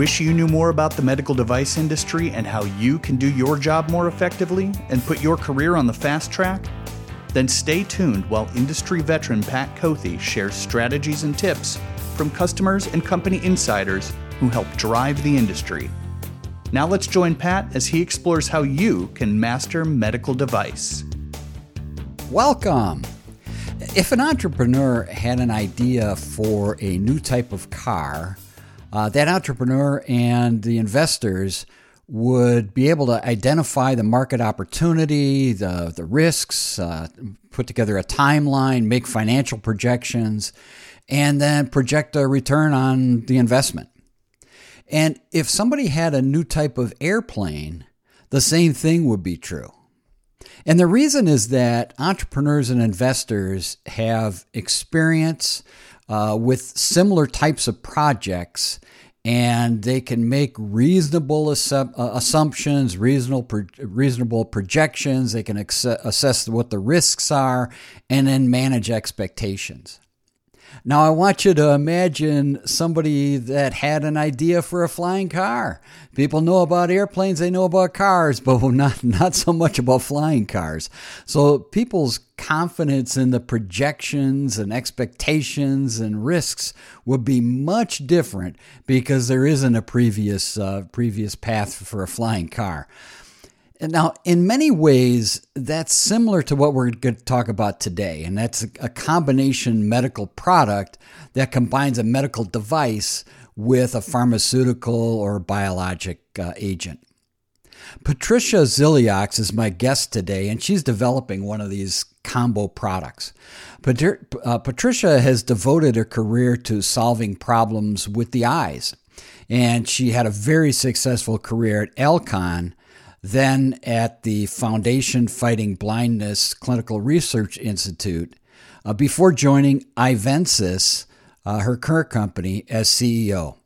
Wish you knew more about the medical device industry and how you can do your job more effectively and put your career on the fast track? Then stay tuned while industry veteran Pat Kothe shares strategies and tips from customers and company insiders who help drive the industry. Now let's join Pat as he explores how you can master medical device. Welcome. If an entrepreneur had an idea for a new type of car, uh, that entrepreneur and the investors would be able to identify the market opportunity, the, the risks, uh, put together a timeline, make financial projections, and then project a return on the investment. And if somebody had a new type of airplane, the same thing would be true. And the reason is that entrepreneurs and investors have experience uh, with similar types of projects and they can make reasonable uh, assumptions, reasonable reasonable projections. They can assess what the risks are, and then manage expectations. Now, I want you to imagine somebody that had an idea for a flying car. People know about airplanes, they know about cars, but not, not so much about flying cars. So, people's confidence in the projections and expectations and risks would be much different because there isn't a previous, uh, previous path for a flying car. Now, in many ways, that's similar to what we're going to talk about today, and that's a combination medical product that combines a medical device with a pharmaceutical or biologic uh, agent. Patricia Zilliox is my guest today, and she's developing one of these combo products. Pat- uh, Patricia has devoted her career to solving problems with the eyes, and she had a very successful career at Alcon then at the Foundation Fighting Blindness Clinical Research Institute, uh, before joining Eyevensys, uh, her current company, as CEO.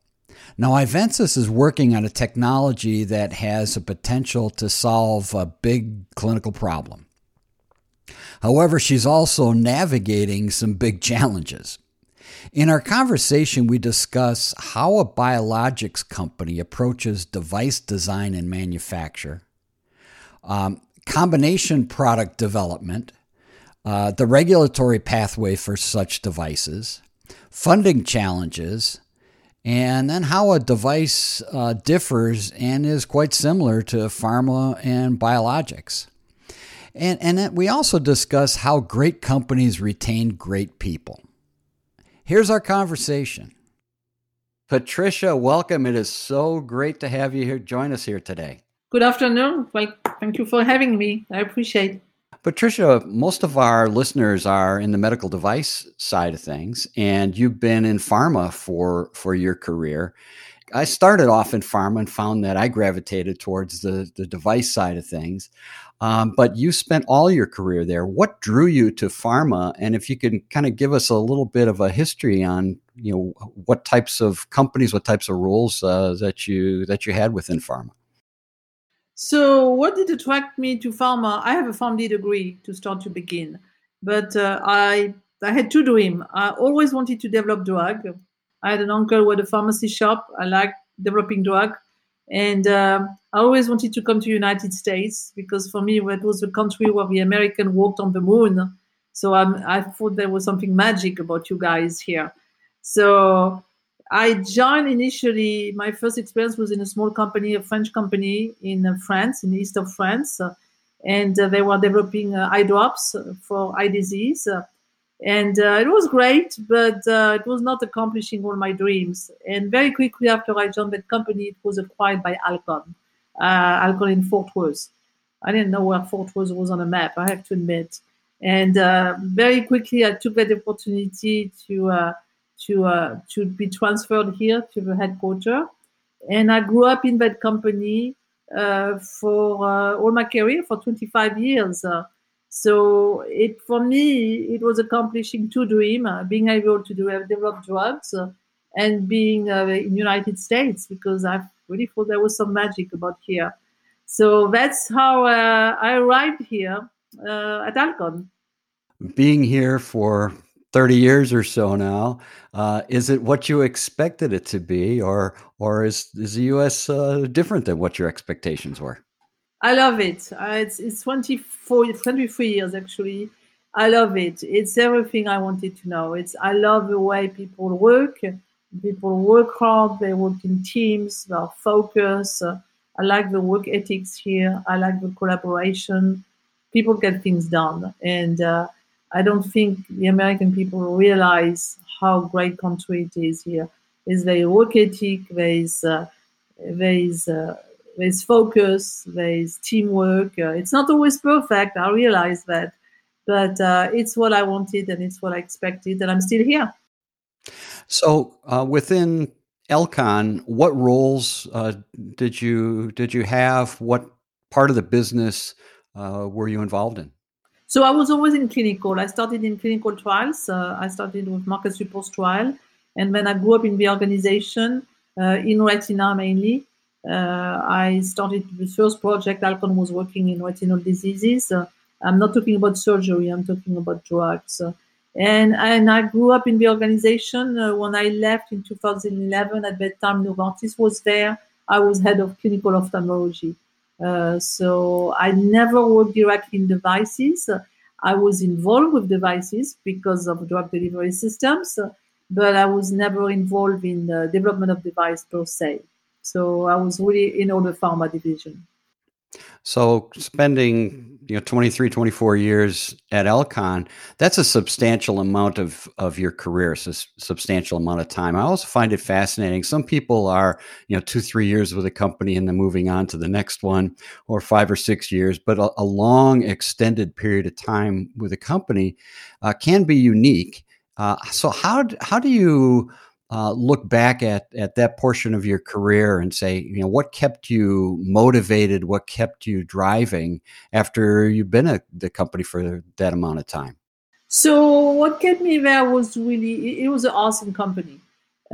Now, Eyevensys is working on a technology that has a potential to solve a big clinical problem. However, she's also navigating some big challenges. In our conversation, we discuss how a biologics company approaches device design and manufacture, um, combination product development, uh, the regulatory pathway for such devices, funding challenges, and then how a device uh, differs and is quite similar to pharma and biologics. And, and we also discuss how great companies retain great people. Here's our conversation. Patricia, welcome. It is so great to have you here join us here today. Good afternoon. Well, thank you for having me. I appreciate. Patricia, most of our listeners are in the medical device side of things, and you've been in pharma for for your career. I started off in pharma and found that I gravitated towards the the device side of things. Um, but you spent all your career there. What drew you to pharma? And if you can kind of give us a little bit of a history on, you know, what types of companies, what types of roles uh, that you that you had within pharma. So, what did attract me to pharma? I have a PharmD degree to start to begin, but uh, I I had two dreams. I always wanted to develop drug. I had an uncle who had a pharmacy shop. I liked developing drug. And uh, I always wanted to come to United States because for me, it was the country where the American walked on the moon. So I'm, I thought there was something magic about you guys here. So I joined initially. My first experience was in a small company, a French company in uh, France, in the east of France, uh, and uh, they were developing uh, eye drops for eye disease. and uh, it was great, but uh, it was not accomplishing all my dreams. And very quickly after I joined that company, it was acquired by Alcon, Alcon in Fort Worth. I didn't know where Fort Worth was on a map. I have to admit. And very quickly, I took that opportunity to to uh, to be transferred here to the headquarters. And I grew up in that company uh, for uh, all my career for 25 years. Uh, so it for me it was accomplishing two dreams: uh, being able to do, develop drugs uh, and being in United States because I really thought there was some magic about here. So that's how I arrived here at Alcon. Being here for 30 years or so now. Uh, is it what you expected it to be, or or is is the U.S. Uh, different than what your expectations were? I love it. Uh, it's it's 24, 23 years actually. I love it. It's everything I wanted to know. It's I love the way people work. People work hard. They work in teams. They are focused. I like the work ethics here. I like the collaboration. People get things done, and uh, I don't think the American people realize how great country it is here. There's very work ethic. There's uh, there's uh, there's focus. There's teamwork. Uh, it's not always perfect. I realize that, but uh, it's what I wanted and it's what I expected, and I'm still here. So uh, within Alcon, what roles uh, did you did you have? What part of the business were you involved in? So I was always in clinical. I started in clinical trials. Uh, I started with market support trial, and then I grew up in the organization uh, in retina mainly, uh, I started the first project. Alcon was working in retinal diseases. Uh, I'm not talking about surgery. I'm talking about drugs. and and I grew up in the organization. Uh, when I left in 2011, at that time Novartis was there. I was head of clinical ophthalmology. Uh, so I never worked directly in devices. I was involved with devices because of drug delivery systems, but I was never involved in the development of device per se. So I was really in all the pharma division. So spending you know 23 24 years at Alcon that's a substantial amount of of your career a substantial amount of time. I also find it fascinating some people are you know 2 3 years with a company and then moving on to the next one or 5 or 6 years but a, a long extended period of time with a company uh, can be unique. Uh, so how how do you uh, look back at at that portion of your career and say, you know, what kept you motivated? What kept you driving after you've been at the company for that amount of time? So what kept me there was really it was an awesome company,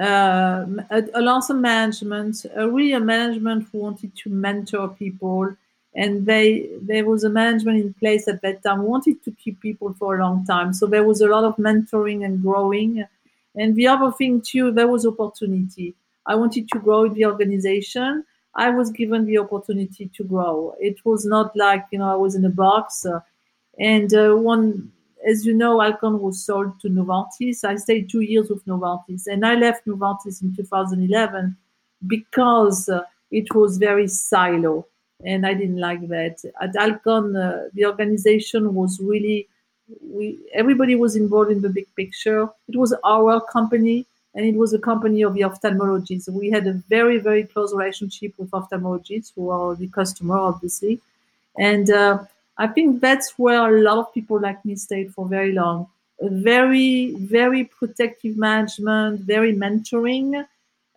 uh, an awesome management, a really a management who wanted to mentor people, and they there was a management in place at that time wanted to keep people for a long time. So there was a lot of mentoring and growing and the other thing too, there was opportunity. I wanted to grow the organization. I was given the opportunity to grow. It was not like you know I was in a box. Uh, and uh, one, as you know, Alcon was sold to Novartis. I stayed two years with Novartis, and I left Novartis in 2011 because uh, it was very silo, and I didn't like that. At Alcon, uh, the organization was really we everybody was involved in the big picture. It was our company, and it was a company of the ophthalmologists. We had a very very close relationship with ophthalmologists, who are the customer, obviously, and uh, I think that's where a lot of people like me stayed for very long. A very very protective management, very mentoring.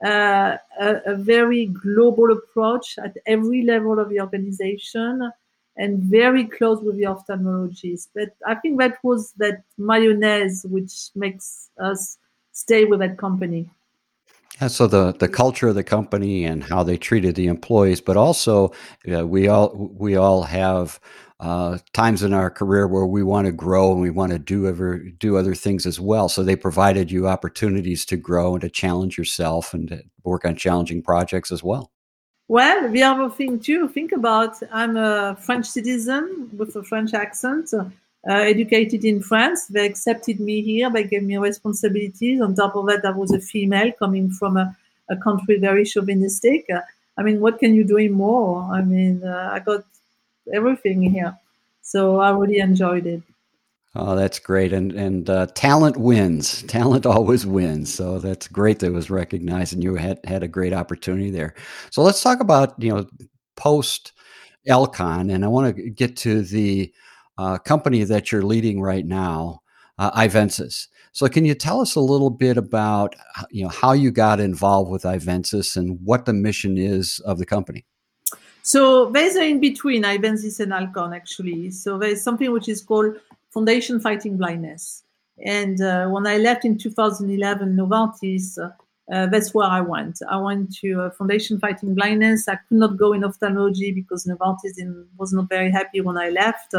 Uh, a, a very global approach at every level of the organization and very close with the ophthalmologist. But I think that was that mayonnaise which makes us stay with that company. Yeah, so the the culture of the company and how they treated the employees, but also uh, we all we all have uh, times in our career where we want to grow and we want to do ever do other things as well. So they provided you opportunities to grow and to challenge yourself and to work on challenging projects as well. Well, the other thing too, think about I'm a French citizen with a French accent, uh, educated in France. They accepted me here. They gave me responsibilities. On top of that, I was a female coming from a, a country very chauvinistic. I mean, what can you do more? I mean, uh, I got everything here. So I really enjoyed it. Oh, that's great. And and uh, talent wins. Talent always wins. So that's great that was recognized and you had had a great opportunity there. So let's talk about, you know, post Alcon and I want to get to the uh, company that you're leading right now, uh, Eyevensys. So can you tell us a little bit about you know how you got involved with Eyevensys and what the mission is of the company? So there's in between Eyevensys and Alcon actually. So there's something which is called Foundation Fighting Blindness. And uh, when I left in 2011, Novartis, uh, uh, that's where I went. I went to uh, Foundation Fighting Blindness. I could not go in ophthalmology because Novartis in, was not very happy when I left.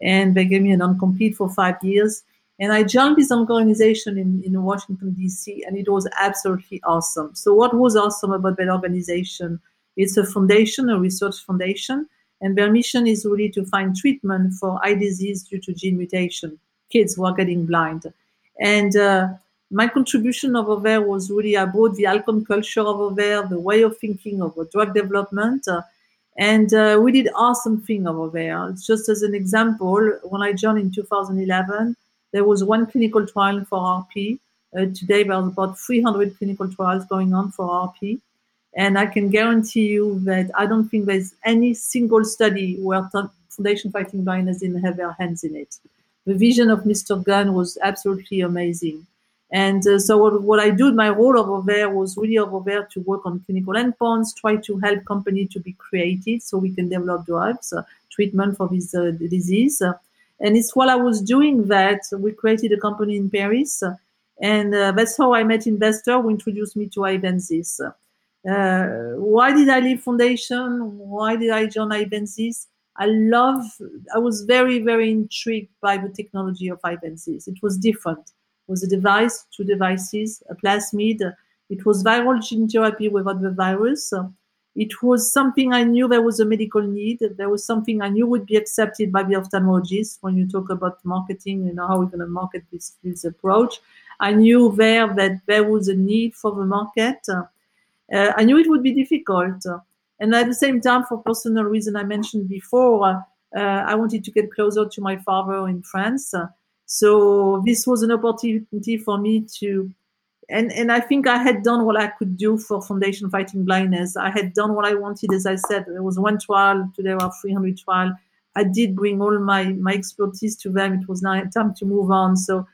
and they gave me a non for five years. And I joined this organization in, in Washington, D.C., and it was absolutely awesome. So, what was awesome about that organization? It's a foundation, a research foundation, and their mission is really to find treatment for eye disease due to gene mutation, kids who are getting blind. And uh, my contribution over there was really I brought the Alcon culture over there, the way of thinking of drug development. Uh, and uh, we did awesome thing over there. Just as an example, when I joined in 2011, there was one clinical trial for RP. Uh, today, there's about 300 clinical trials going on for RP. And I can guarantee you that I don't think there's any single study where Foundation Fighting Blindness didn't have their hands in it. The vision of Mr. Gund was absolutely amazing. And uh, so what, what, I do, my role over there was really over there to work on clinical endpoints, try to help company to be created so we can develop drugs, uh, treatment for this uh, disease. and it's while I was doing that, we created a company in Paris. and uh, that's how I met investor who introduced me to Eyevensys. Uh, why did I leave foundation? Why did I join Eyevensys? I love, I was very, very intrigued by the technology of Eyevensys. It was different It was a device, two devices, a plasmid. It was viral gene therapy without the virus. It was something I knew there was a medical need. There was something I knew would be accepted by the ophthalmologist when you talk about marketing, you know, how we're going to market this, this approach. I knew there that there was a need for the market. Uh, I knew it would be difficult. And at the same time, for personal reason I mentioned before, uh, I wanted to get closer to my father in France. So this was an opportunity for me to, and, and I think I had done what I could do for Foundation Fighting Blindness. I had done what I wanted. As I said, there was one trial, today there are 300 trials. I did bring all my, my expertise to them. It was now time to move on. So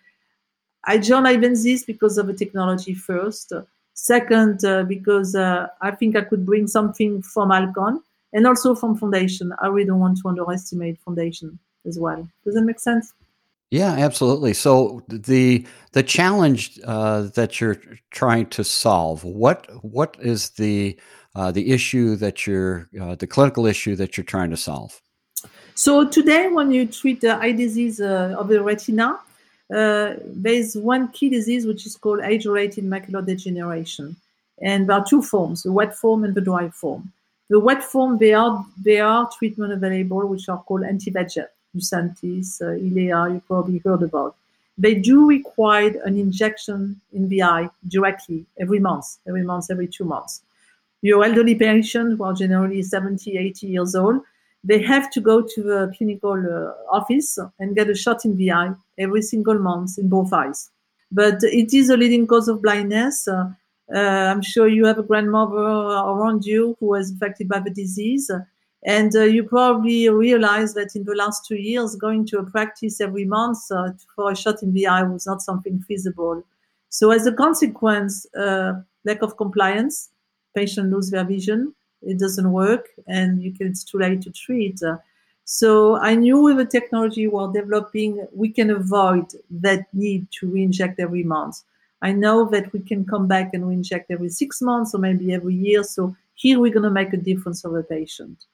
I joined Eyevensys because of the technology first. Second, uh, because uh, I think I could bring something from Alcon and also from Foundation. I really don't want to underestimate Foundation as well. Does that make sense? Yeah, absolutely. So the the challenge uh, that you're trying to solve what what is the uh, the issue that you're uh, the clinical issue that you're trying to solve? So today, when you treat the eye disease uh, of the retina, uh, there is one key disease which is called age-related macular degeneration, and there are two forms: the wet form and the dry form. The wet form, there are there are treatment available which are called anti-VEGF. Lucentis, uh, Eylea, you probably heard about. They do require an injection in the eye directly every month, every month, every two months. Your elderly patients, who are generally 70, 80 years old, they have to go to the clinical uh, office and get a shot in the eye every single month in both eyes. But it is a leading cause of blindness. Uh, uh, I'm sure you have a grandmother around you who was affected by the disease. And uh, you probably realize that in the last two years, going to a practice every month uh, for a shot in the eye was not something feasible. So, as a consequence, uh, lack of compliance, patients lose their vision, it doesn't work, and you can, it's too late to treat. So I knew with the technology we're developing, we can avoid that need to re-inject every month. I know that we can come back and re-inject every six months or maybe every year. So here we're going to make a difference for the patient.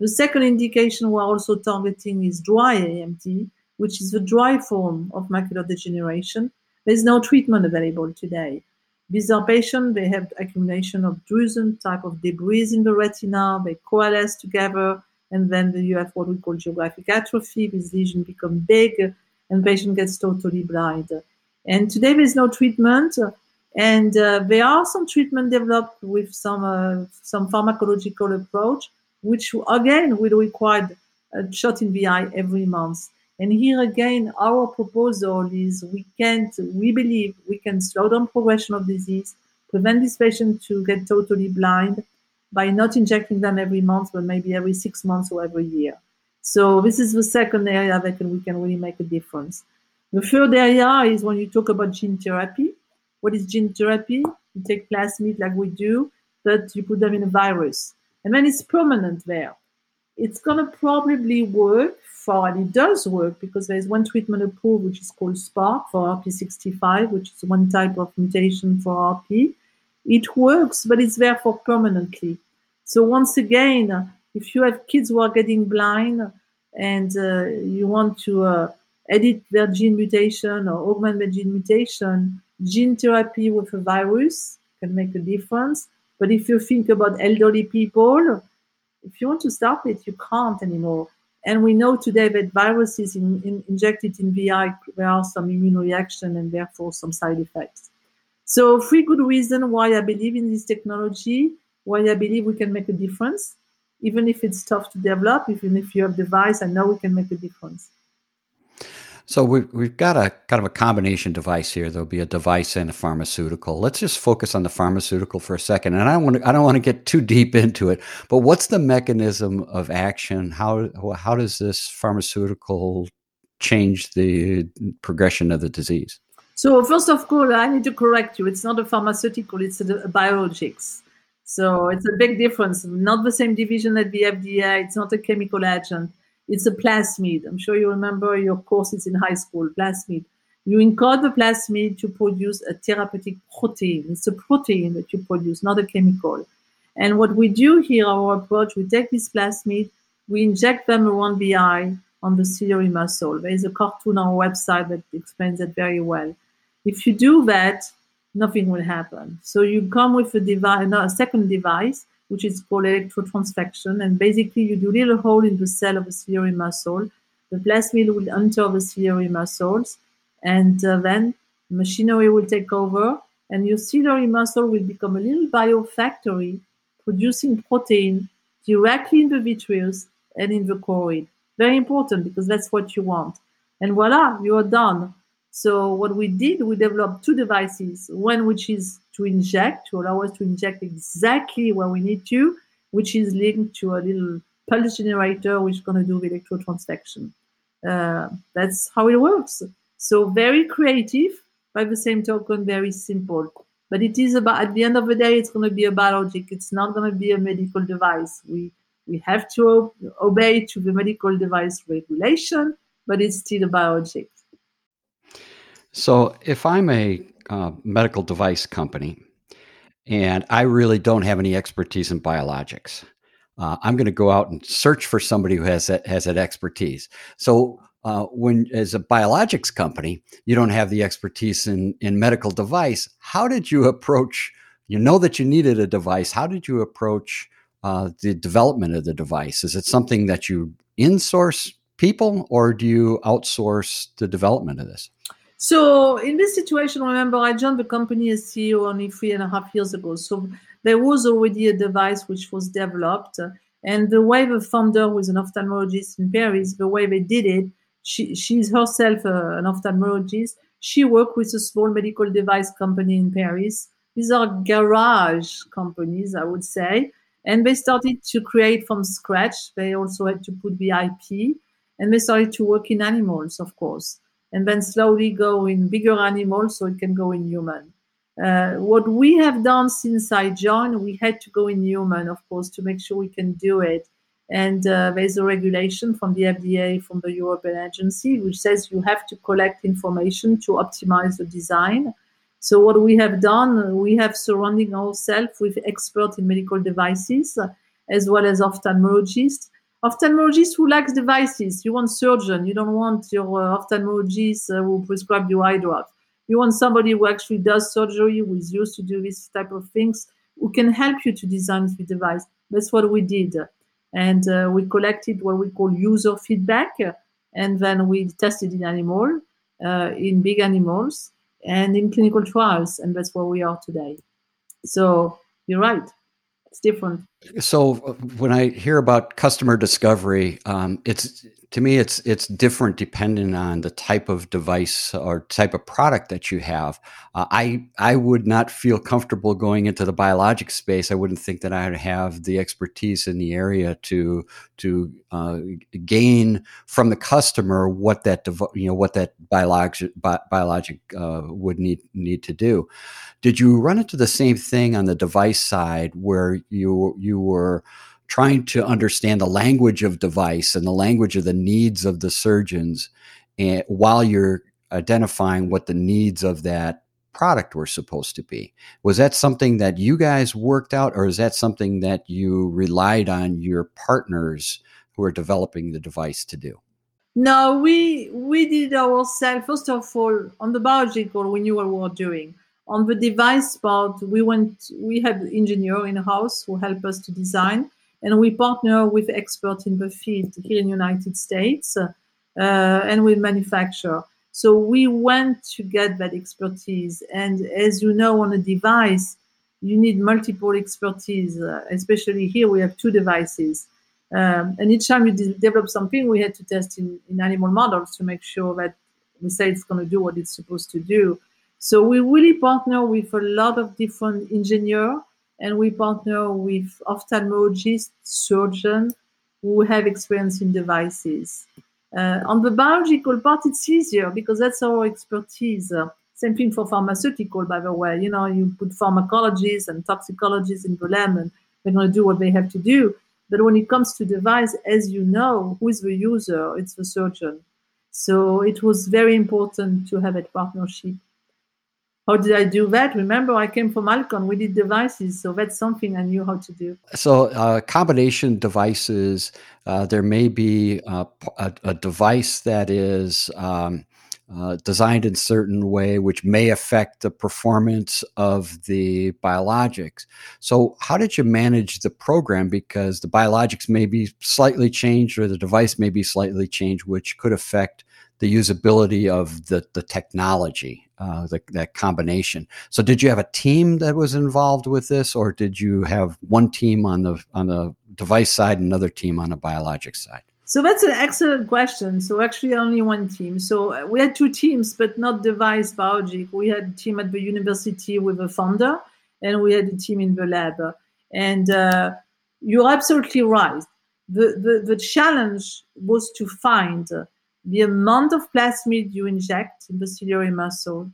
The second indication we're also targeting is dry AMD, which is the dry form of macular degeneration. There's no treatment available today. These are patients, they have accumulation of drusen type of debris in the retina, they coalesce together, and then you have what we call geographic atrophy. This lesion become big, and patient gets totally blind. And today there's no treatment, and uh, there are some treatment developed with some uh, some pharmacological approach, which again will require a shot in the eye every month. And here again, our proposal is we can't, we believe we can slow down progression of disease, prevent this patient to get totally blind by not injecting them every month, but maybe every six months or every year. So this is the second area that we can really make a difference. The third area is when you talk about gene therapy. What is gene therapy? You take plasmid like we do, but you put them in a virus and then it's permanent there. It's going to probably work for, and it does work because there's one treatment approved which is called Spark for RP65, which is one type of mutation for RP. It works, but it's there for permanently. So once again, if you have kids who are getting blind and uh, you want to uh, edit their gene mutation or augment their gene mutation, gene therapy with a virus can make a difference. But if you think about elderly people, if you want to stop it, you can't anymore. And we know today that viruses in, in, injected in VI, there are some immune reaction and therefore some side effects. So three good reasons why I believe in this technology, why I believe we can make a difference, even if it's tough to develop, even if you have device, I know we can make a difference. So we've, we've got a kind of a combination device here. There'll be a device and a pharmaceutical. Let's just focus on the pharmaceutical for a second. And I don't want to, I don't want to get too deep into it, but what's the mechanism of action? How, how does this pharmaceutical change the progression of the disease? So first of all, I need to correct you. It's not a pharmaceutical, it's a, a biologics. So it's a big difference. Not the same division at the FDA. It's not a chemical agent it's a plasmid. I'm sure you remember your courses in high school, plasmid. You encode the plasmid to produce a therapeutic protein. It's a protein that you produce, not a chemical. And what we do here, our approach, we take this plasmid, we inject them around the eye on the ciliary muscle. There is a cartoon on our website that explains that very well. If you do that, nothing will happen. So you come with a device, no, a second device which is called electrotransfection. And basically, you do a little hole in the cell of the ciliary muscle. The plasmid will enter the ciliary muscles, and uh, then machinery will take over, and your ciliary muscle will become a little biofactory producing protein directly in the vitreous and in the choroid. Very important because that's what you want. And voila, you are done. So what we did, we developed two devices. One which is to inject, to allow us to inject exactly where we need to, which is linked to a little pulse generator, which is going to do the electrotransfection. Uh, that's how it works. So very creative, by the same token, very simple. But it is about at the end of the day, it's going to be a biologic. It's not going to be a medical device. We we have to obey to the medical device regulation, but it's still a biologic. So, if I'm a uh, medical device company and I really don't have any expertise in biologics, uh, I'm going to go out and search for somebody who has that has that expertise. So, uh, when as a biologics company, you don't have the expertise in in medical device. How did you approach? You know that you needed a device. How did you approach uh, the development of the device? Is it something that you insource people, or do you outsource the development of this? So in this situation, remember, I joined the company as CEO only three and a half years ago. So there was already a device which was developed. And the way the founder was an ophthalmologist in Paris, the way they did it, she, she's herself uh, an ophthalmologist. She worked with a small medical device company in Paris. These are garage companies, I would say. And they started to create from scratch. They also had to put the IP. And they started to work in animals, of course and then slowly go in bigger animals so it can go in human. Uh, what we have done since I joined, we had to go in human, of course, to make sure we can do it. And uh, there's a regulation from the FDA, from the European agency, which says you have to collect information to optimize the design. So what we have done, we have surrounding ourselves with experts in medical devices, as well as ophthalmologists, ophthalmologist who likes devices. You want surgeon. You don't want your uh, ophthalmologist uh, who prescribe you eye drops. You want somebody who actually does surgery, who is used to do this type of things, who can help you to design the device. That's what we did. And uh, we collected what we call user feedback, and then we tested in animal, uh, in big animals, and in clinical trials, and that's where we are today. So you're right it's different. So when I hear about customer discovery, um, it's to me it's it's different depending on the type of device or type of product that you have. Uh, I I would not feel comfortable going into the biologic space. I wouldn't think that I would have the expertise in the area to to uh, gain from the customer what that you know what that biologic bi- biologic uh, would need need to do. Did you run into the same thing on the device side where you you were trying to understand the language of device and the language of the needs of the surgeons and eh, while you're identifying what the needs of that product were supposed to be. Was that something that you guys worked out, or is that something that you relied on your partners who are developing the device to do? No, we we did ourselves. First of all, on the biological, we knew what we were doing. On the device part, we went. We had engineer in house who helped us to design, and we partner with experts in the field here in the United States, uh, and we manufacture. So we went to get that expertise. And as you know, on a device, you need multiple expertise. Uh, especially here, we have two devices. Um, and each time you de- develop something, we had to test in, in animal models to make sure that we say it's going to do what it's supposed to do. So we really partner with a lot of different engineers, and we partner with ophthalmologists, surgeons who have experience in devices. Uh, on the biological part, it's easier because that's our expertise. Uh, same thing for pharmaceutical, by the way. You know, you put pharmacologists and toxicologists in the lab, and they're going to do what they have to do. But when it comes to device, as you know, who is the user? It's the surgeon. So it was very important to have a partnership. How did I do that? Remember, I came from Alcon. We did devices, so that's something I knew how to do. So, uh, combination devices. Uh, there may be uh, a, a, device that is um, uh, designed in a certain way, which may affect the performance of the biologics. So, how did you manage the program? Because the biologics may be slightly changed, or the device may be slightly changed, which could affect the usability of the the technology, uh, the, that combination. So, did you have a team that was involved with this, or did you have one team on the on the device side, and another team on the biologic side? So that's an excellent question. So actually, only one team. So uh, we had two teams, but not device biologic. We had a team at the university with a founder, and we had a team in the lab. And uh, you're absolutely right. The, the the challenge was to find the amount of plasmid you inject in the ciliary muscle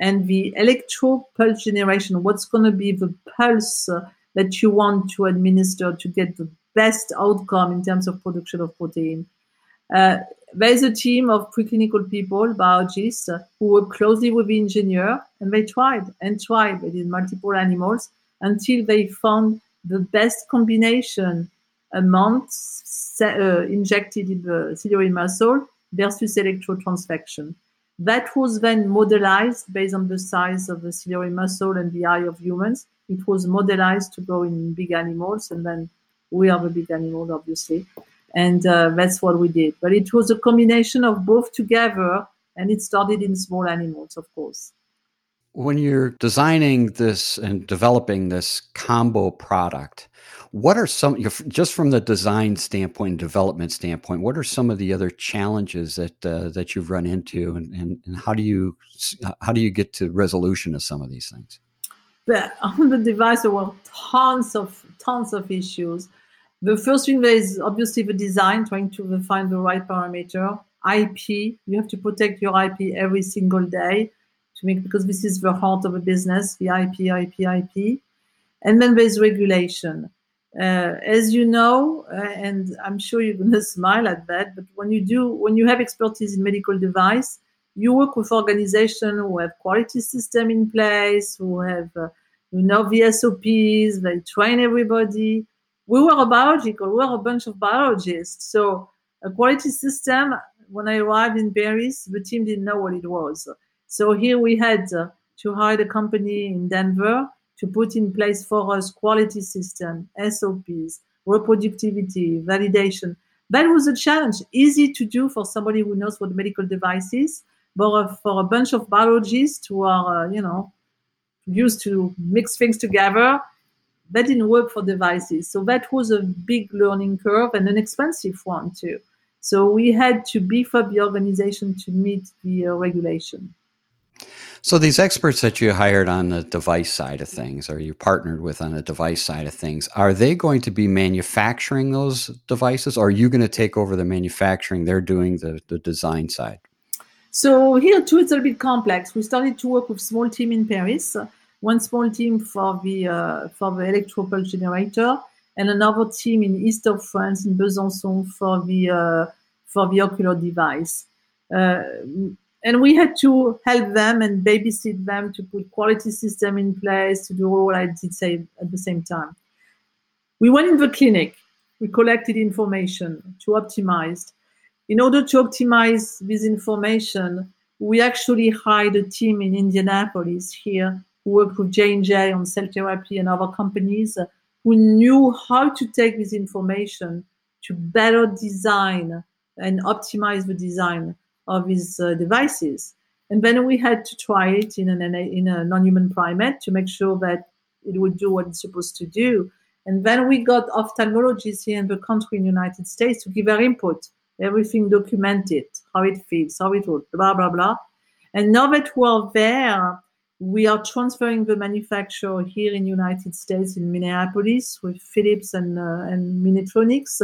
and the electro pulse generation. What's going to be the pulse that you want to administer to get the best outcome in terms of production of protein. Uh, there's a team of preclinical people, biologists, uh, who work closely with the engineer, and they tried and tried. They did multiple animals until they found the best combination amount uh, injected in the ciliary muscle versus electrotransfection. That was then modelized based on the size of the ciliary muscle and the eye of humans. It was modelized to go in big animals, and then we are the big animal, obviously. And uh, that's what we did. But it was a combination of both together, and it started in small animals, of course. When you're designing this and developing this combo product, what are some just from the design standpoint, development standpoint? What are some of the other challenges that uh, that you've run into, and, and, and how do you how do you get to resolution of some of these things? But on the device, there were tons of tons of issues. The first thing there is obviously the design, trying to find the right parameter. IP, you have to protect your IP every single day to make because this is the heart of a business, the IP, IP, IP. And then there's regulation. Uh, as you know, uh, and I'm sure you're going to smile at that, but when you do, when you have expertise in medical device, you work with organizations who have quality system in place, who have, uh, you know, the SOPs, they train everybody. We were a biological, we were a bunch of biologists. So a quality system, when I arrived in Paris, the team didn't know what it was. So here we had uh, to hire a company in Denver to put in place for us quality system, SOPs, reproductivity, validation. That was a challenge, easy to do for somebody who knows what medical device is, but for a bunch of biologists who are, uh, you know, used to mix things together, that didn't work for devices. So that was a big learning curve and an expensive one too. So we had to beef up the organization to meet the uh, regulation. So these experts that you hired on the device side of things, or you partnered with on the device side of things, are they going to be manufacturing those devices, or are you going to take over the manufacturing? They're doing the, the design side. So here too, it's a bit complex. We started to work with small team in Paris, one small team for the uh, for the electropulse generator, and another team in east of France in Besançon for the uh, for the ocular device. Uh, and we had to help them and babysit them to put quality system in place to do all I did say at the same time. We went in the clinic. We collected information to optimize. in order to optimize this information, we actually hired a team in Indianapolis here who worked with J&J on cell therapy and other companies uh, who knew how to take this information to better design and optimize the design of these uh, devices. And then we had to try it in, an, in a non-human primate to make sure that it would do what it's supposed to do. And then we got ophthalmologists here in the country in the United States to give their input, everything documented, how it feels, how it works, blah, blah, blah. And now that we're there, we are transferring the manufacture here in the United States in Minneapolis with Phillips and, uh, and Minnetronix.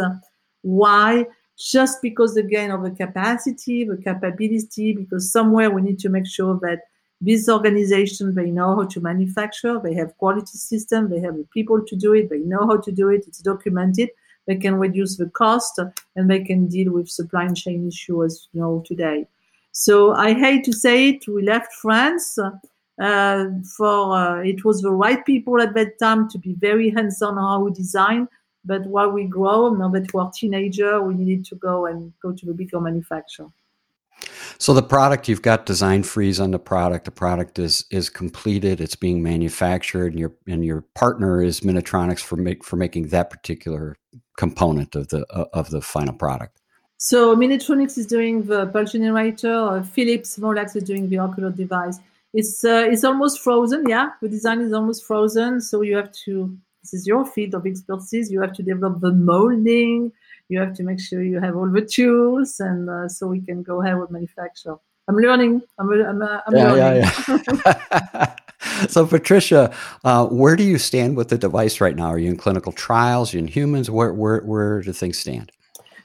Why? Just because again of the capacity, the capability, because somewhere we need to make sure that this organization they know how to manufacture, they have quality system, they have the people to do it, they know how to do it, it's documented, they can reduce the cost and they can deal with supply chain issues you know today. So I hate to say it, we left France. Uh, for uh, it was the right people at that time to be very hands-on on how we design but while we grow, now that we're teenager, we needed to go and go to the bigger manufacturer. So the product you've got design freeze on the product. The product is is completed. It's being manufactured, and your and your partner is Minnetronix for make for making that particular component of the uh, of the final product. So Minnetronix is doing the pulse generator. Or Phillips Molex is doing the ocular device. It's uh, it's almost frozen. Yeah, the design is almost frozen. So you have to this is your field of expertise. You have to develop the molding. You have to make sure you have all the tools, and uh, so we can go ahead with manufacture. I'm learning. I'm, I'm, uh, I'm yeah, learning. Yeah, yeah. so, Patricia, uh, where do you stand with the device right now? Are you in clinical trials? Are you in humans? Where, where, where do things stand?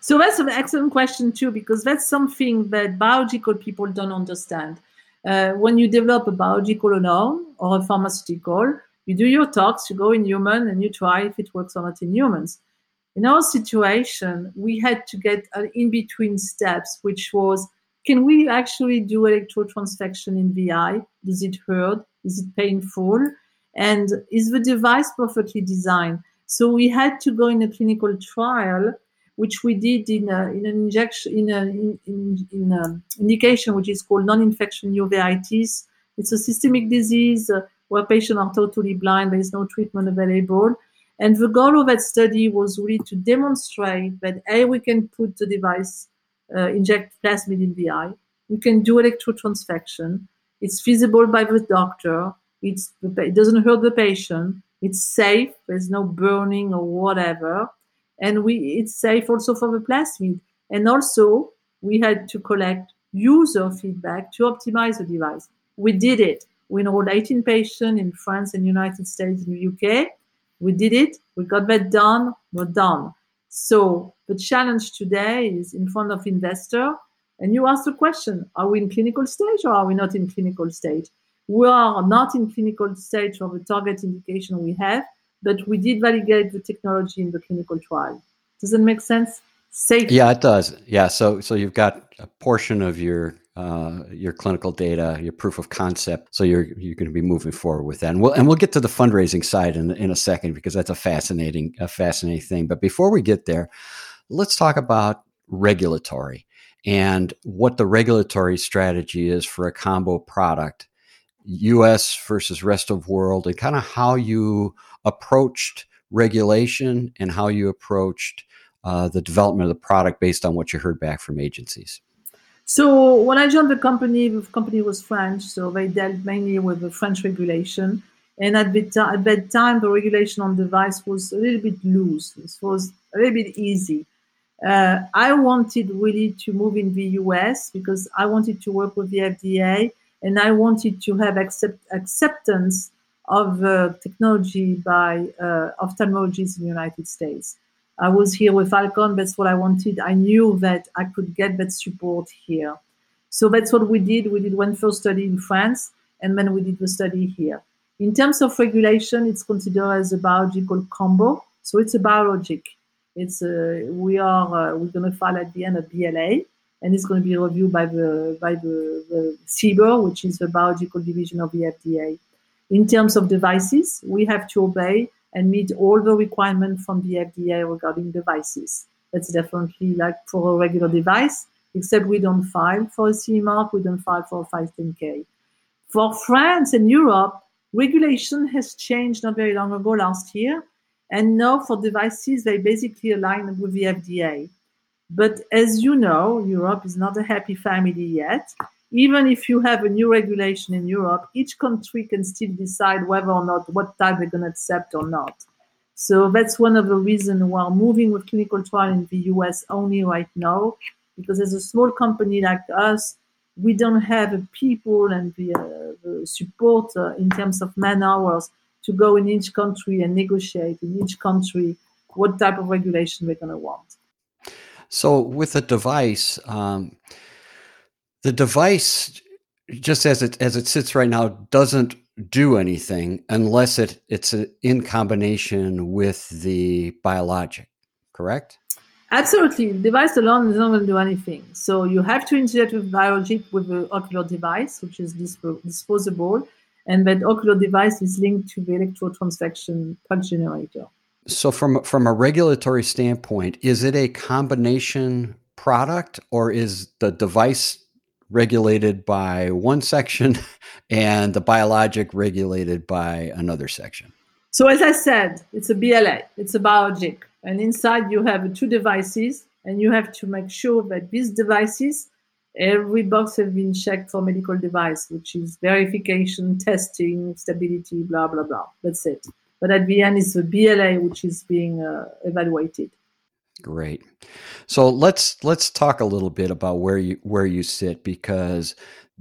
So that's an excellent question too, because that's something that biological people don't understand. Uh, when you develop a biological alone or a pharmaceutical, you do your talks, you go in human, and you try if it works or not in humans. In our situation, we had to get an in between steps, which was can we actually do electrotransfection in VI? Does it hurt? Is it painful? And is the device perfectly designed? So we had to go in a clinical trial, which we did in, a, in an injection in an in, in, in indication which is called non-infection uveitis. It's a systemic disease. Uh, Where patients are totally blind, there is no treatment available. And the goal of that study was really to demonstrate that A, we can put the device, uh, inject plasmid in the eye, we can do electrotransfection, it's feasible by the doctor, it's, it doesn't hurt the patient, it's safe, there's no burning or whatever, and we it's safe also for the plasmid. And also, we had to collect user feedback to optimize the device. We did it. We enrolled 18 patients in France and United States and the UK. We did it. We got that done. We're done. So the challenge today is in front of investor. And you ask the question, are we in clinical stage or are we not in clinical stage? We are not in clinical stage of the target indication we have, but we did validate the technology in the clinical trial. Does it make sense? Safe. Yeah, it does. Yeah. So, so you've got a portion of your uh, your clinical data, your proof of concept. So you're you're going to be moving forward with that, and we'll and we'll get to the fundraising side in in a second because that's a fascinating a fascinating thing. But before we get there, let's talk about regulatory and what the regulatory strategy is for a combo product, U.S. versus rest of world, and kind of how you approached regulation and how you approached uh, the development of the product based on what you heard back from agencies. So when I joined the company, the company was French, so they dealt mainly with the French regulation. And at, the at that time, the regulation on device was a little bit loose. It was a little bit easy. Uh, I wanted really to move in the US because I wanted to work with the FDA and I wanted to have accept, acceptance of uh, technology by uh, ophthalmologists in the United States. I was here with Alcon. That's what I wanted. I knew that I could get that support here. So that's what we did. We did one first study in France, and then we did the study here. In terms of regulation, it's considered as a biological combo. So it's a biologic. It's a, we are uh, we're going to file at the end a BLA, and it's going to be reviewed by the by the, the CBER, which is the biological division of the FDA. In terms of devices, we have to obey and meet all the requirements from the FDA regarding devices. That's definitely like for a regular device, except we don't file for a CE mark, we don't file for a 510K. For France and Europe, regulation has changed not very long ago last year. And now for devices, they basically align with the FDA. But as you know, Europe is not a happy family yet. Even if you have a new regulation in Europe, each country can still decide whether or not what type they're going to accept or not. So that's one of the reasons we're moving with clinical trial in the US only right now, because as a small company like us, we don't have the people and the, uh, the support uh, in terms of man hours to go in each country and negotiate in each country what type of regulation we're going to want. So, with a device, um, the device, just as it as it sits right now, doesn't do anything unless it it's a, in combination with the biologic. Correct? Absolutely. The device alone is not going to do anything. So you have to integrate with biologic with the ocular device, which is disposable, and that ocular device is linked to the electrotransfection pulse generator. So from from a regulatory standpoint, is it a combination product or is the device regulated by one section and the biologic regulated by another section? So as I said, it's a BLA, it's a biologic. And inside you have two devices and you have to make sure that these devices every box has been checked for medical device, which is verification, testing, stability, blah, blah, blah. That's it. But at the end, it's the BLA which is being uh, evaluated. Great. So let's let's talk a little bit about where you where you sit because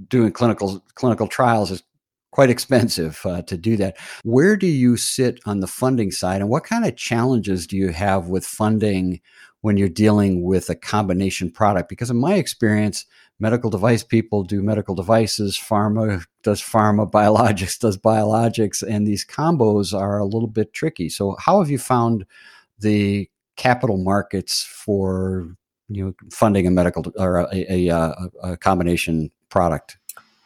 doing clinical clinical trials is quite expensive uh, to do that. Where do you sit on the funding side, and what kind of challenges do you have with funding when you're dealing with a combination product? Because in my experience, medical device people do medical devices, pharma does pharma, biologics does biologics, and these combos are a little bit tricky. So, how have you found the capital markets for you know funding a medical or a, a, a, a combination product?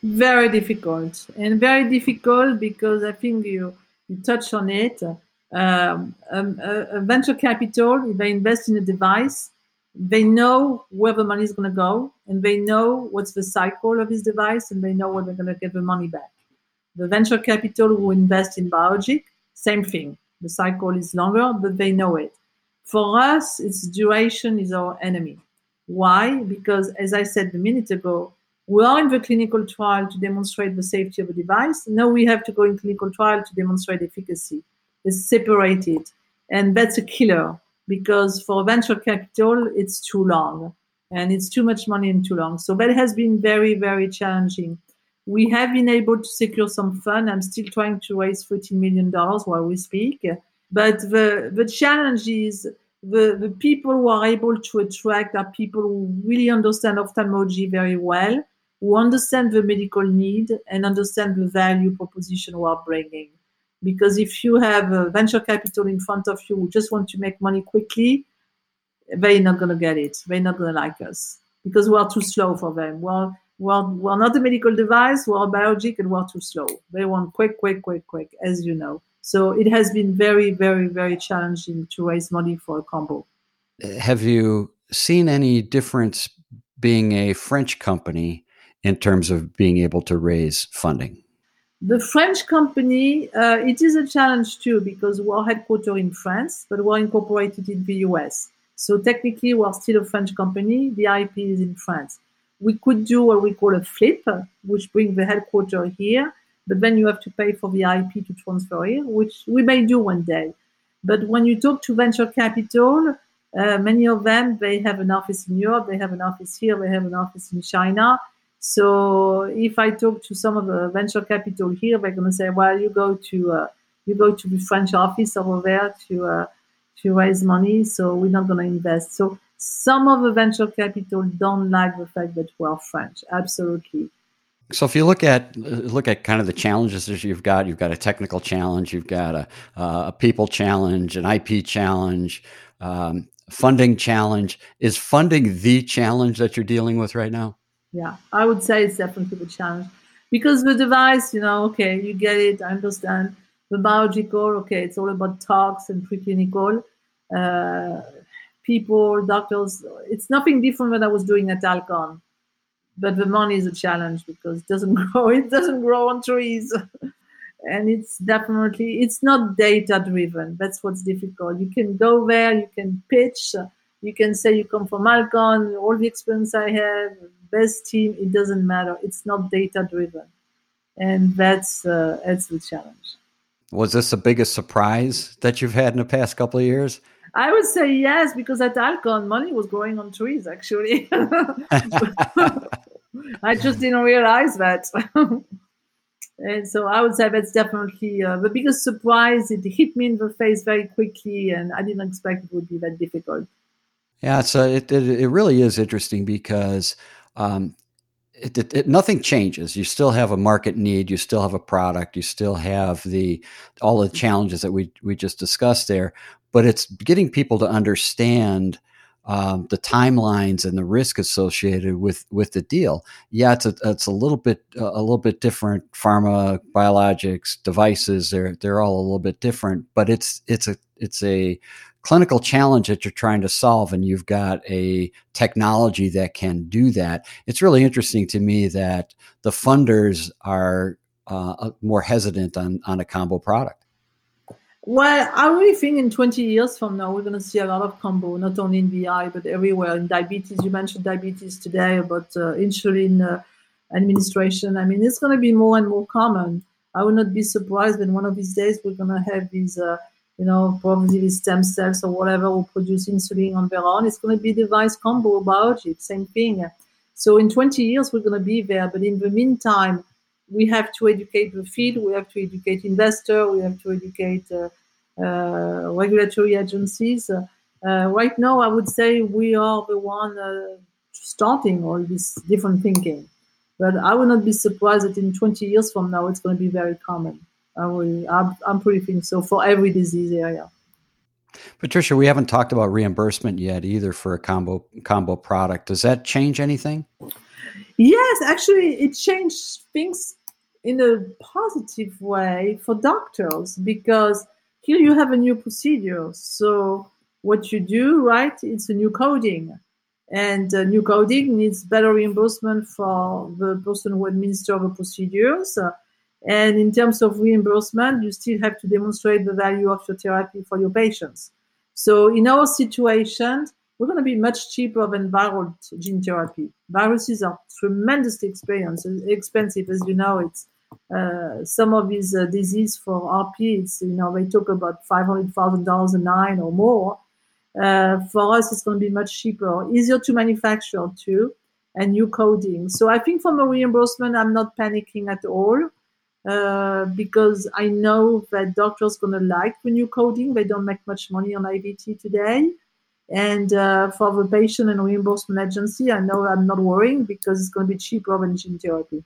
Very difficult, and very difficult because I think you you touch on it. Um, um, a, venture capital, if they invest in a device, they know where the money is going to go and they know what's the cycle of this device and they know when they're going to get the money back. The venture capital who invest in biologic, same thing. The cycle is longer, but they know it. For us, its duration is our enemy. Why? Because as I said a minute ago, we are in the clinical trial to demonstrate the safety of a device. Now we have to go in clinical trial to demonstrate efficacy. It's separated. And that's a killer because for venture capital, it's too long and it's too much money and too long. So that has been very, very challenging. We have been able to secure some fund. I'm still trying to raise $14 million while we speak. But the, the challenge is the, the people who are able to attract are people who really understand ophthalmology very well, who understand the medical need and understand the value proposition we are bringing. Because if you have a venture capital in front of you who just want to make money quickly, they're not going to get it. They're not going to like us because we are too slow for them. Well, we're, we're not a medical device, we're a biologic, and we're too slow. They want quick, quick, quick, quick, as you know. So it has been very, very, very challenging to raise money for a combo. Have you seen any difference being a French company in terms of being able to raise funding? The French company, uh, it is a challenge too because we're headquartered in France, but we're incorporated in the US. So technically, we're still a French company. The IP is in France. We could do what we call a flip, which brings the headquarters here, but then you have to pay for the IP to transfer here, which we may do one day. But when you talk to venture capital, uh, many of them they have an office in Europe, they have an office here, they have an office in China, so if I talk to some of the venture capital here, they're going to say, "Well, you go to uh, you go to the French office over there to uh, to raise money, so we're not going to invest." So some of the venture capital don't like the fact that we're French. Absolutely. So if you look at look at kind of the challenges that you've got, you've got a technical challenge, you've got a, uh, a people challenge, an IP challenge, um, funding challenge. Is funding the challenge that you're dealing with right now? yeah i would say it's definitely the challenge because the device you know okay you get it i understand the biological okay it's all about tox and preclinical uh, people, doctors. It's nothing different what I was doing at Alcon, but the money is a challenge because it doesn't grow. It doesn't grow on trees, and it's definitely it's not data driven. That's what's difficult. You can go there, you can pitch, you can say you come from Alcon, all the experience I have, best team. It doesn't matter. It's not data driven, and that's uh, that's the challenge. Was this the biggest surprise that you've had in the past couple of years? I would say yes, because at Alcon, money was growing on trees, actually. I just didn't realize that. and so I would say that's definitely uh, the biggest surprise. It hit me in the face very quickly, and I didn't expect it would be that difficult. Yeah, so it, it, it really is interesting because um, it, it, it, nothing changes. You still have a market need. You still have a product. You still have the all the challenges that we we just discussed there. But it's getting people to understand um, the timelines and the risk associated with with the deal. Yeah, it's a it's a little bit a little bit different. Pharma, biologics, devices they're they're all a little bit different. But it's it's a it's a clinical challenge that you're trying to solve and you've got a technology that can do that, it's really interesting to me that the funders are uh, uh more hesitant on, on a combo product. Well, I really think in 20 years from now, we're going to see a lot of combo, not only in VI, but everywhere. In diabetes, you mentioned diabetes today about uh, insulin uh, administration. I mean, it's going to be more and more common. I would not be surprised when one of these days we're going to have these uh, you know, probably with stem cells or whatever will produce insulin on their own. It's going to be device combo biologic, same thing. So in 20 years, we're going to be there. But in the meantime, we have to educate the field, we have to educate investors, we have to educate uh, uh, regulatory agencies. Uh, right now, I would say we are the one uh, starting all this different thinking. But I would not be surprised that in 20 years from now, it's going to be very common. I I'm, I'm pretty think so for every disease area. Patricia, we haven't talked about reimbursement yet either for a combo combo product. Does that change anything? Yes, actually, it changed things in a positive way for doctors because here you have a new procedure. So what you do, right? It's a new coding, and uh, new coding needs better reimbursement for the person who administers the procedures. And in terms of reimbursement, you still have to demonstrate the value of your therapy for your patients. So in our situation, we're going to be much cheaper than viral gene therapy. Viruses are tremendously expensive, as you know. It's uh, some of these uh, disease for RP. It's you know they talk about five hundred thousand dollars a nine or more. Uh, for us, it's going to be much cheaper, easier to manufacture too, and new coding. So I think from a reimbursement, I'm not panicking at all. Uh, because I know that doctors gonna like the new coding. They don't make much money on IVT today. And uh, for the patient and reimbursement agency, I know I'm not worrying because it's going to be cheaper than gene therapy.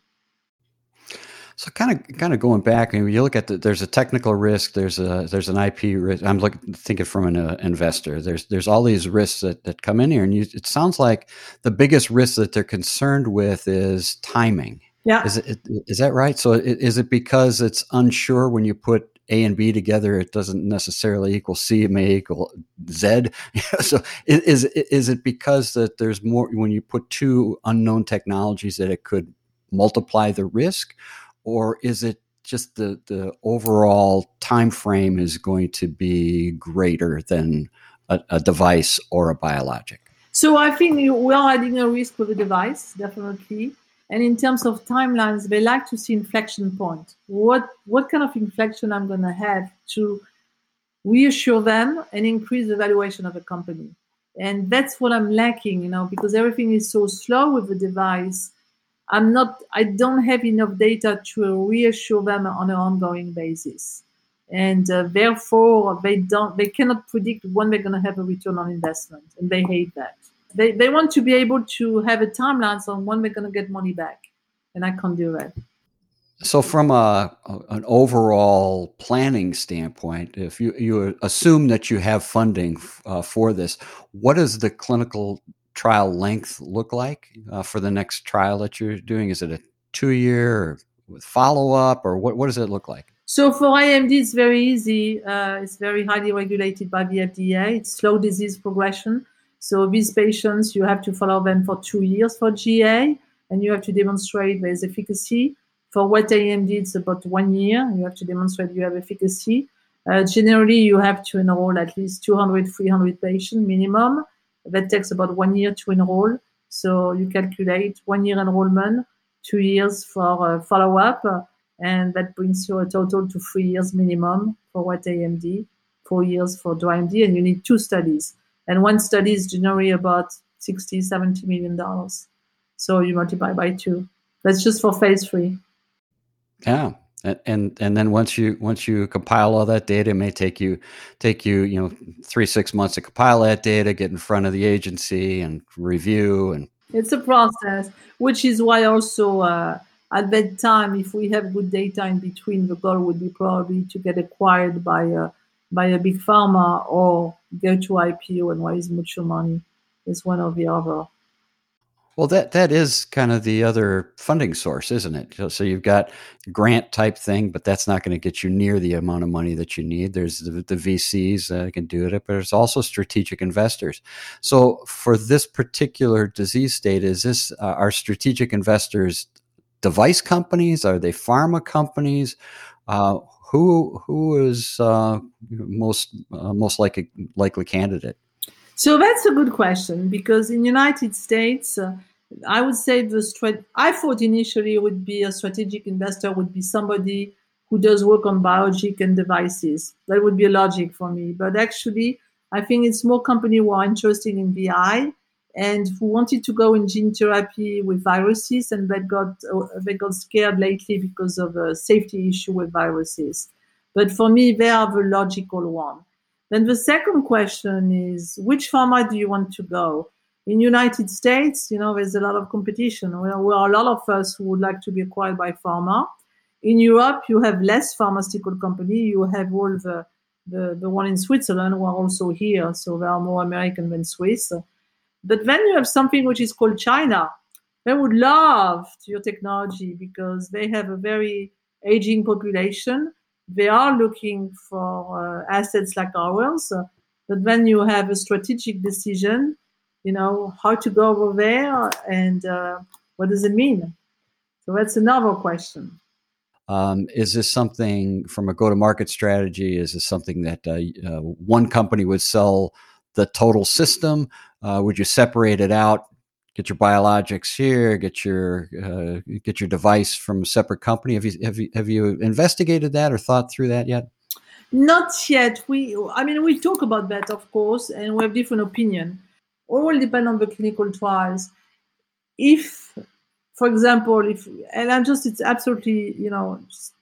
So kind of kind of going back, I mean, you look at the, there's a technical risk, there's a there's an IP risk. I'm looking thinking from an uh, investor. There's there's all these risks that, that come in here, and you, it sounds like the biggest risk that they're concerned with is timing. Yeah. Is it is that right? So is it because it's unsure when you put A and B together, it doesn't necessarily equal C, it may equal Z. so is is it because that there's more when you put two unknown technologies that it could multiply the risk, or is it just the the overall time frame is going to be greater than a, a device or a biologic? So I think we are adding a risk with the device, definitely. And in terms of timelines, they like to see inflection point. What what kind of inflection I'm going to have to reassure them and increase the valuation of a company. And that's what I'm lacking, you know, because everything is so slow with the device. I'm not. I don't have enough data to reassure them on an ongoing basis, and uh, therefore they don't. They cannot predict when they're going to have a return on investment, and they hate that they, they want to be able to have a timeline on when they're going to get money back and i can't do that so from a, an overall planning standpoint if you, you assume that you have funding uh, for this what does the clinical trial length look like uh, for the next trial that you're doing is it a two year with follow-up or what, what does it look like so for AMD, it's very easy. Uh, it's very highly regulated by the FDA. It's slow disease progression. So these patients, you have to follow them for two years for GA, and you have to demonstrate there's efficacy. For wet AMD, it's about one year. You have to demonstrate you have efficacy. Uh, generally, you have to enroll at least 200, 300 patients minimum. That takes about one year to enroll. So you calculate one year enrollment, two years for uh, follow up, and that brings you a total to three years minimum for wet AMD, four years for dry AMD, and you need two studies. And one study is generally about 60, 70 million dollars. So you multiply by two. That's just for phase three. Yeah, and, and then once you once you compile all that data, it may take you take you you know three six months to compile that data, get in front of the agency and review and. It's a process, which is why also uh, at that time, if we have good data in between, the goal would be probably to get acquired by a by a big pharma or go to IPO and raise mutual money. Is one or the other. Well, that that is kind of the other funding source, isn't it? So you've got grant type thing, but that's not going to get you near the amount of money that you need. There's the, the VCs that can do it, but there's also strategic investors. So for this particular disease state, is this uh, are strategic investors device companies? Are they pharma companies? Uh, who who is uh, most uh, most likely likely candidate? So that's a good question because in United States, uh, I would say the strat- I thought initially would be a strategic investor would be somebody who does work on biologic and devices. That would be a logic for me. But actually, I think it's more company who are interested in VI and who wanted to go in gene therapy with viruses and that got uh, they got scared lately because of a safety issue with viruses. But for me, they are the logical one. Then the second question is, which pharma do you want to go? In United States, you know, there's a lot of competition. There are a lot of us who would like to be acquired by pharma. In Europe, you have less pharmaceutical company. You have all the, the, the one in Switzerland who are also here. So they are more American than Swiss. But then you have something which is called China. They would love your technology because they have a very aging population they are looking for uh, assets like ours. Uh, but when you have a strategic decision, you know, how to go over there and uh, what does it mean? So that's another question. Um, is this something from a go-to-market strategy? Is this something that uh, uh, one company would sell the total system? Uh, would you separate it out get your biologics here, get your uh, get your device from a separate company. Have you have you have you investigated that or thought through that yet? Not yet. We, I mean, we talk about that, of course, and we have different opinion. All will depend on the clinical trials. If, for example, if and I'm just it's absolutely you know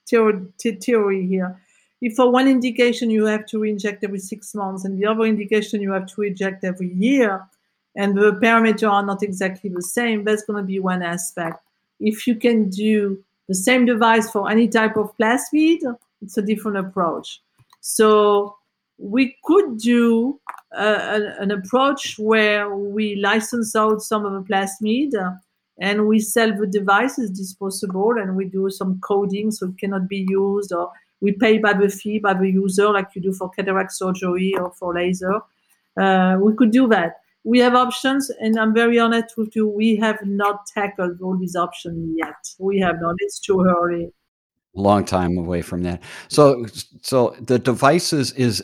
theory, theory here. If for one indication you have to reinject every six months, and the other indication you have to reinject every year, and the parameters are not exactly the same, that's going to be one aspect. If you can do the same device for any type of plasmid, it's a different approach. So we could do uh, an approach where we license out some of the plasmid and we sell the device as disposable and we do some coding so it cannot be used or we pay by the fee by the user like you do for cataract surgery or for laser. Uh, we could do that we have options, and I'm very honest with you, we have not tackled all these options yet. We have not. It's too early. Long time away from that. So, so the devices is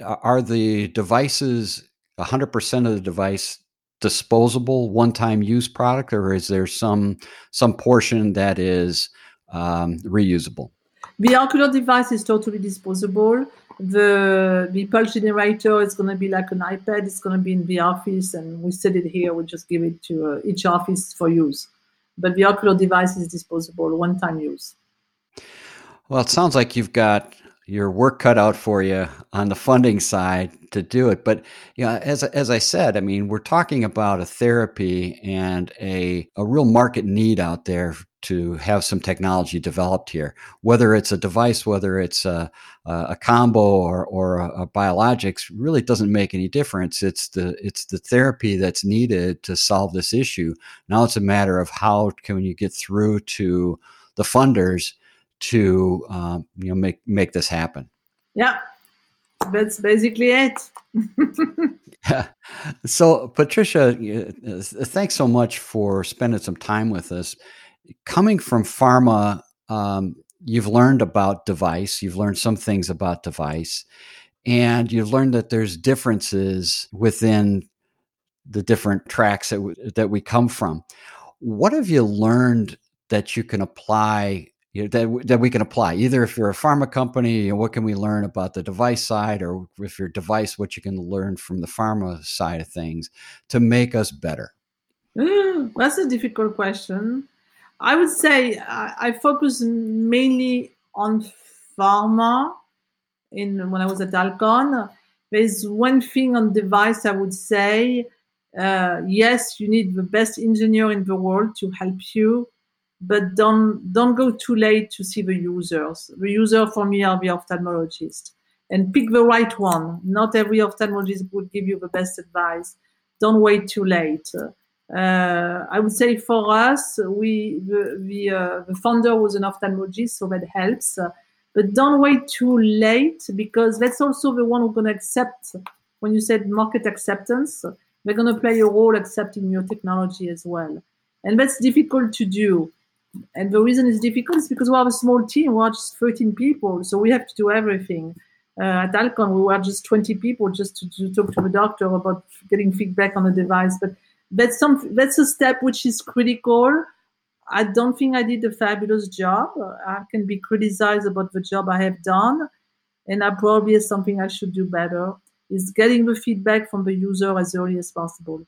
are the devices 100% of the device disposable one-time use product, or is there some some portion that is um, reusable? The ocular device is totally disposable the the pulse generator is going to be like an iPad. It's going to be in the office, and we set it here. We just give it to uh, each office for use. But the ocular device is disposable, one-time use. Well, it sounds like you've got your work cut out for you on the funding side to do it. But you know, as as I said, I mean, we're talking about a therapy and a a real market need out there to have some technology developed here. Whether it's a device, whether it's a, a combo or, or a, a, biologics, really doesn't make any difference. It's the it's the therapy that's needed to solve this issue. Now it's a matter of how can you get through to the funders to um, you know make make this happen. Yeah, that's basically it. yeah. So, Patricia, uh, thanks so much for spending some time with us. Coming from pharma, um, you've learned about device, you've learned some things about device, and you've learned that there's differences within the different tracks that, w- that we come from. What have you learned that you can apply you know, that, that we can apply? Either if you're a pharma company you know, what can we learn about the device side? Or if you're device what you can learn from the pharma side of things to make us better? Mm, that's a difficult question i would say I, I focus mainly on pharma in when i was at alcon there's one thing on device i would say uh, yes you need the best engineer in the world to help you but don't don't go too late to see the users. The user for me are the ophthalmologist, and pick the right one. Not every ophthalmologist would give you the best advice. Don't wait too late. Uh, I would say for us, we the the, uh, the founder was an ophthalmologist, so that helps. but don't wait too late because that's also the one who's going to accept. When you said market acceptance, they're going to play a role accepting your technology as well, and that's difficult to do and the reason it's difficult is because we have a small team. We are just 13 people, so we have to do everything. Uh, at Alcon, we were just 20 people just to, to, talk to the doctor about getting feedback on the device. But that's some that's a step which is critical. I don't think I did a fabulous job. I can be criticized about the job I have done, and that probably is something I should do better. Is getting the feedback from the user as early as possible.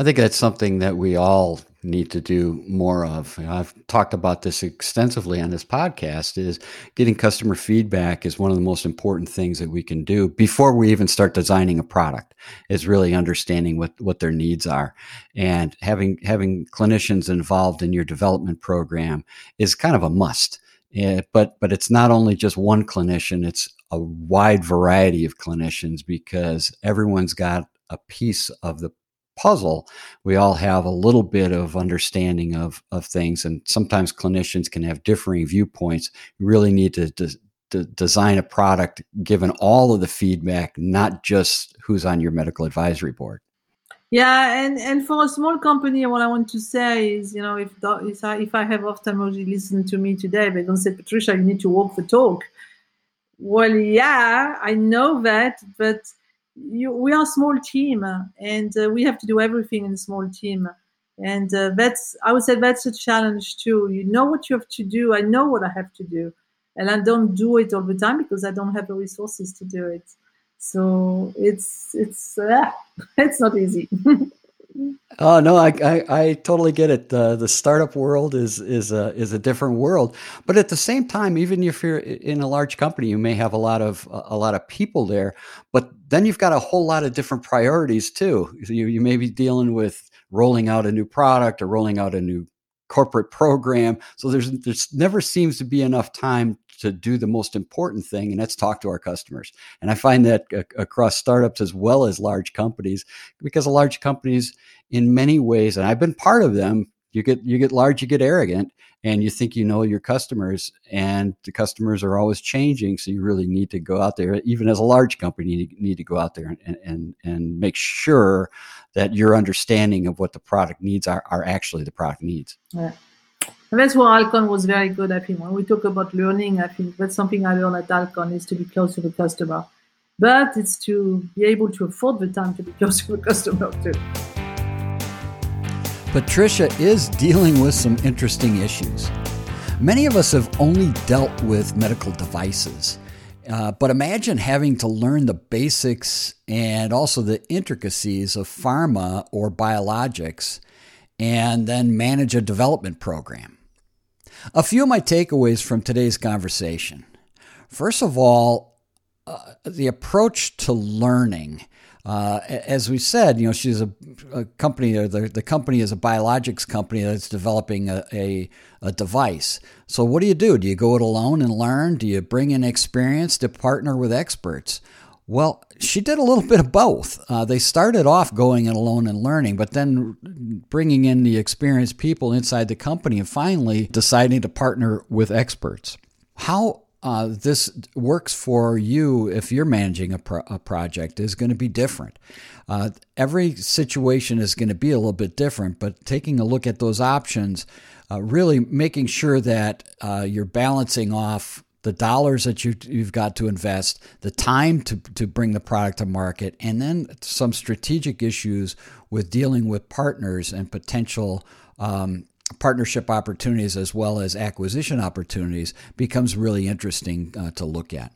I think that's something that we all need to do more of. You know, I've talked about this extensively on this podcast is getting customer feedback is one of the most important things that we can do before we even start designing a product is really understanding what, what their needs are and having, having clinicians involved in your development program is kind of a must. Yeah, but, but it's not only just one clinician, it's a wide variety of clinicians because everyone's got a piece of the puzzle, we all have a little bit of understanding of, of things. And sometimes clinicians can have differing viewpoints. You really need to, to, to design a product given all of the feedback, not just who's on your medical advisory board. Yeah, and, and for a small company, what I want to say is, you know, if if I, if I have ophthalmology listen to me today, they're going to say, Patricia, you need to walk the talk. Well, yeah, I know that, but you, we are a small team and uh, we have to do everything in a small team. And uh, that's i would say that's a challenge too. You know what you have to do i know what i have to do and i don't do it all the time because i don't have the resources to do it. So it's it's uh, it's not easy Oh no, I, I, I totally get it. The startup world is is a is a different world, but at the same time, even if you're in a large company, you may have a lot of a lot of people there, but then you've got a whole lot of different priorities too. You you may be dealing with rolling out a new product or rolling out a new corporate program. So there's there's never seems to be enough time to do the most important thing, and that's talk to our customers. And I find that across startups as well as large companies, because large companies, in many ways, and I've been part of them, you get you get large, you get arrogant, and you think you know your customers, and the customers are always changing. So you really need to go out there, even as a large company, you need to go out there and and and make sure that your understanding of what the product needs are are actually the product needs. Yeah. And that's where Alcon was very good. I think when we talk about learning, I think that's something I learned at Alcon is to be close to the customer, but it's to be able to afford the time to be close to the customer too. Patricia is dealing with some interesting issues. Many of us have only dealt with medical devices. Uh, but imagine having to learn the basics and also the intricacies of pharma or biologics and then manage a development program. A few of my takeaways from today's conversation. First of all, uh, the approach to learning. Uh, as we said, you know, she's a, a company, or the, the company is a biologics company that's developing a, a, a, device. So, what do you do? Do you go it alone and learn? Do you bring in experience to partner with experts? Well, she did a little bit of both. Uh, they started off going it alone and learning, but then bringing in the experienced people inside the company and finally deciding to partner with experts. How uh, this works for you if you're managing a, pro- a project is going to be different. Uh, every situation is going to be a little bit different, but taking a look at those options, uh, really making sure that uh, you're balancing off the dollars that you, you've got to invest, the time to, to bring the product to market, and then some strategic issues with dealing with partners and potential um, partnership opportunities as well as acquisition opportunities becomes really interesting uh, to look at.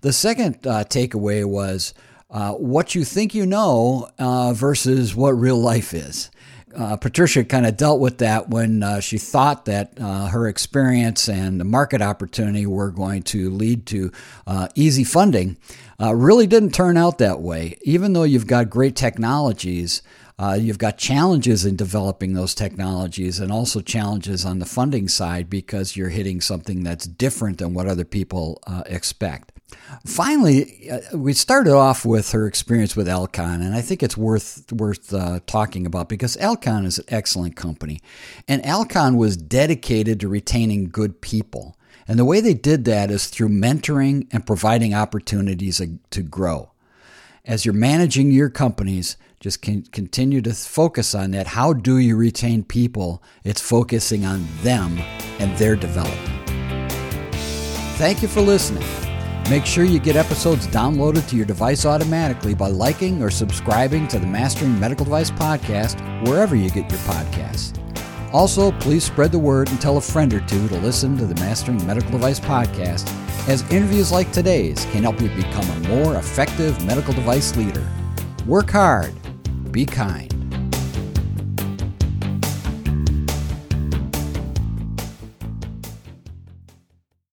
The second uh, takeaway was uh, what you think you know uh, versus what real life is. Uh, Patricia kind of dealt with that when uh, she thought that her experience and the market opportunity were going to lead to easy funding. really didn't turn out that way. Even though you've got great technologies, uh, you've got challenges in developing those technologies and also challenges on the funding side because you're hitting something that's different than what other people uh, expect. Finally, uh, we started off with her experience with Alcon, and I think it's worth worth uh, talking about because Alcon is an excellent company, and Alcon was dedicated to retaining good people. And the way they did that is through mentoring and providing opportunities to grow. As you're managing your companies, just continue to focus on that. How do you retain people? It's focusing on them and their development. Thank you for listening. Make sure you get episodes downloaded to your device automatically by liking or subscribing to the Mastering Medical Device podcast wherever you get your podcasts. Also, please spread the word and tell a friend or two to listen to the Mastering Medical Device podcast, as interviews like today's can help you become a more effective medical device leader. Work hard be kind.